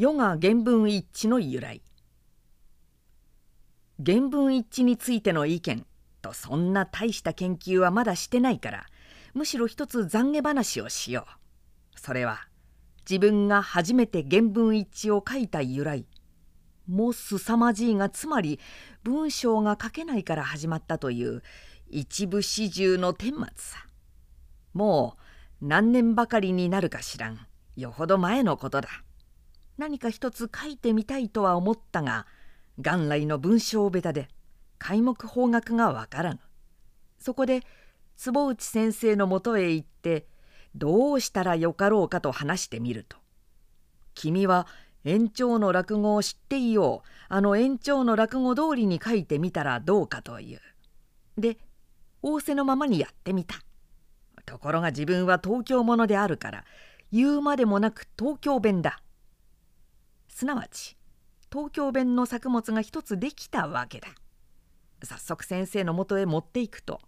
世が原文一致の由来。原文一致についての意見とそんな大した研究はまだしてないからむしろ一つ懺悔話をしよう。それは自分が初めて原文一致を書いた由来もすさまじいがつまり文章が書けないから始まったという一部始終の顛末さ。もう何年ばかりになるか知らん。よほど前のことだ。何か一つ書いてみたいとは思ったが元来の文章下手で皆目方角がわからぬそこで坪内先生のもとへ行ってどうしたらよかろうかと話してみると「君は延長の落語を知っていようあの延長の落語通りに書いてみたらどうかという。で仰せのままにやってみた。ところが自分は東京者であるから言うまでもなく東京弁だ。すなわち東京弁の作物が一つできたわけだ。早速先生のもとへ持っていくと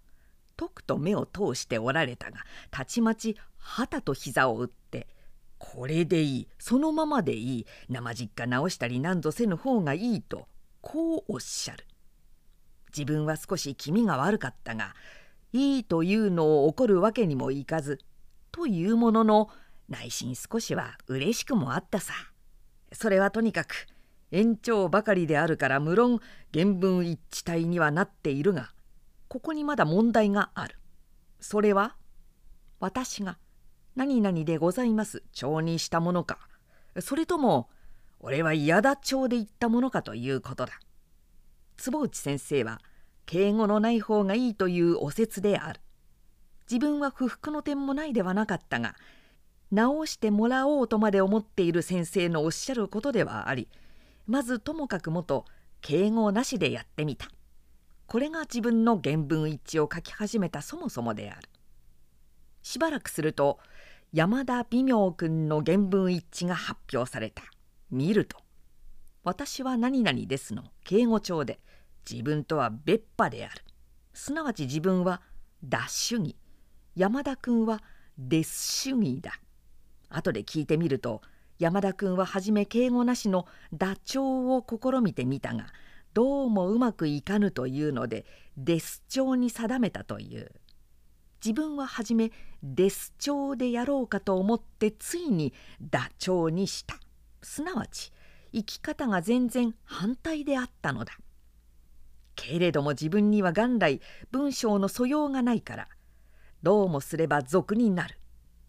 とくと目を通しておられたがたちまち旗と膝を打って「これでいいそのままでいい生実家直したりなんぞせぬ方がいい」とこうおっしゃる。自分は少し気味が悪かったがいいというのを怒るわけにもいかずというものの内心少しは嬉しくもあったさ。それはとにかく延長ばかりであるから無論原文一致体にはなっているがここにまだ問題がある。それは私が何々でございます帳にしたものかそれとも俺は嫌だ帳で言ったものかということだ。坪内先生は敬語のない方がいいというお説である。自分は不服の点もないではなかったが直してもらおうとまで思っている先生のおっしゃることではありまずともかくもと敬語なしでやってみた。これが自分の原文一致を書き始めたそもそもである。しばらくすると山田微妙君の原文一致が発表された。見ると「私は何々です」の敬語帳で自分とは別派であるすなわち自分は脱主義。山田君はデス主義だ。後で聞いてみると山田君は初め敬語なしのダチョウを試みてみたがどうもうまくいかぬというのでデス調に定めたという。自分は初めデス調でやろうかと思ってついにダチョウにした。すなわち生き方が全然反対であったのだ。けれども自分には元来文章の素養がないからどうもすれば俗になる。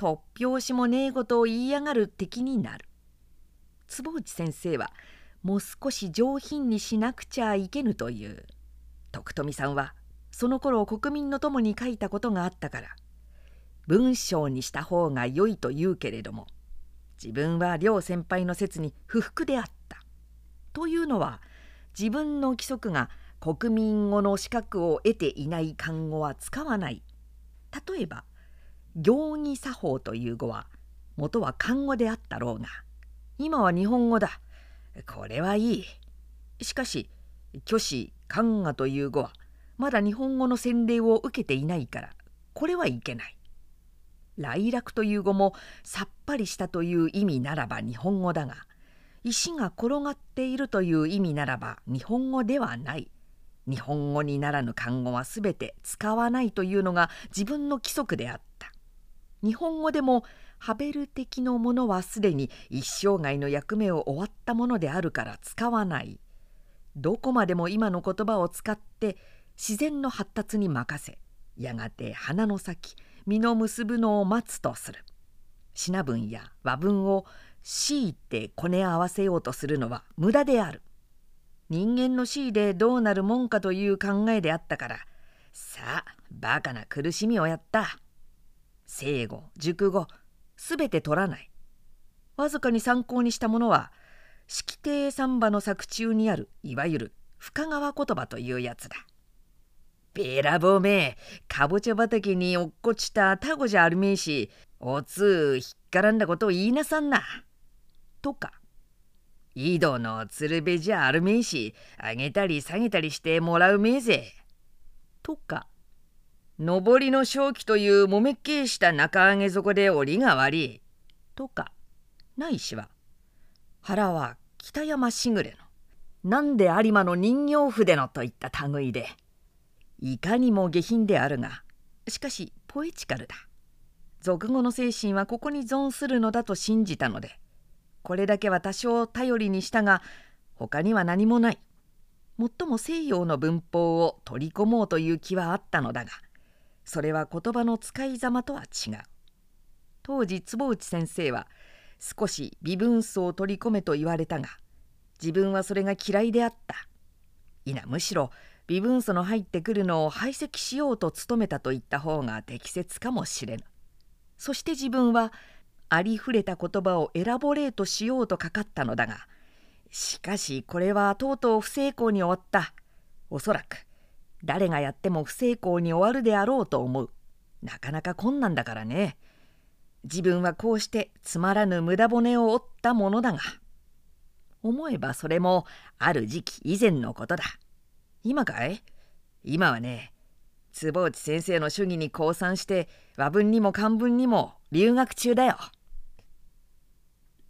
突拍子もねえことを言いやがる敵になる坪内先生はもう少し上品にしなくちゃいけぬという徳富さんはその頃国民の友に書いたことがあったから文章にした方が良いと言うけれども自分は両先輩の説に不服であった。というのは自分の規則が国民語の資格を得ていない漢語は使わない。例えば行儀作法という語は元は漢語であったろうが今は日本語だ。これはいい。しかし虚子漢画という語はまだ日本語の洗礼を受けていないからこれはいけない。来楽という語もさっぱりしたという意味ならば日本語だが石が転がっているという意味ならば日本語ではない。日本語にならぬ漢語は全て使わないというのが自分の規則であった。日本語でもハベル的のものはすでに一生涯の役目を終わったものであるから使わない。どこまでも今の言葉を使って自然の発達に任せやがて花の咲き実の結ぶのを待つとする。品文や和文を強いてこね合わせようとするのは無駄である。人間の死でどうなるもんかという考えであったからさあバカな苦しみをやった。生語熟語すべて取らないわずかに参考にしたものは式亭三馬の作中にあるいわゆる深川言葉というやつだ。べらぼうめかぼちゃ畑に落っこちたタゴじゃあるめえしおつ引っからんだことを言いなさんな。とか井戸の鶴瓶じゃあるめえしあげたり下げたりしてもらうめえぜ。とか上りの正気というもめっけいした中上げ底で折りが悪い。とかないしは腹は北山しぐれのなんで有馬の人形筆のといった類でいかにも下品であるがしかしポエチカルだ俗語の精神はここに存するのだと信じたのでこれだけは多少頼りにしたが他には何もないもっとも西洋の文法を取り込もうという気はあったのだがそれは言葉の使いざまとは違う。当時坪内先生は少し微分数を取り込めと言われたが自分はそれが嫌いであった。いなむしろ微分素の入ってくるのを排斥しようと努めたと言った方が適切かもしれぬ。そして自分はありふれた言葉をエラボレートしようとかかったのだがしかしこれはとうとう不成功に終わった。おそらく誰がやっても不成功に終わるであろうと思う。なかなか困難だからね。自分はこうしてつまらぬ無駄骨を折ったものだが。思えばそれもある時期以前のことだ。今かい？今はね坪内先生の主義に降参して和文にも漢文にも留学中だよ。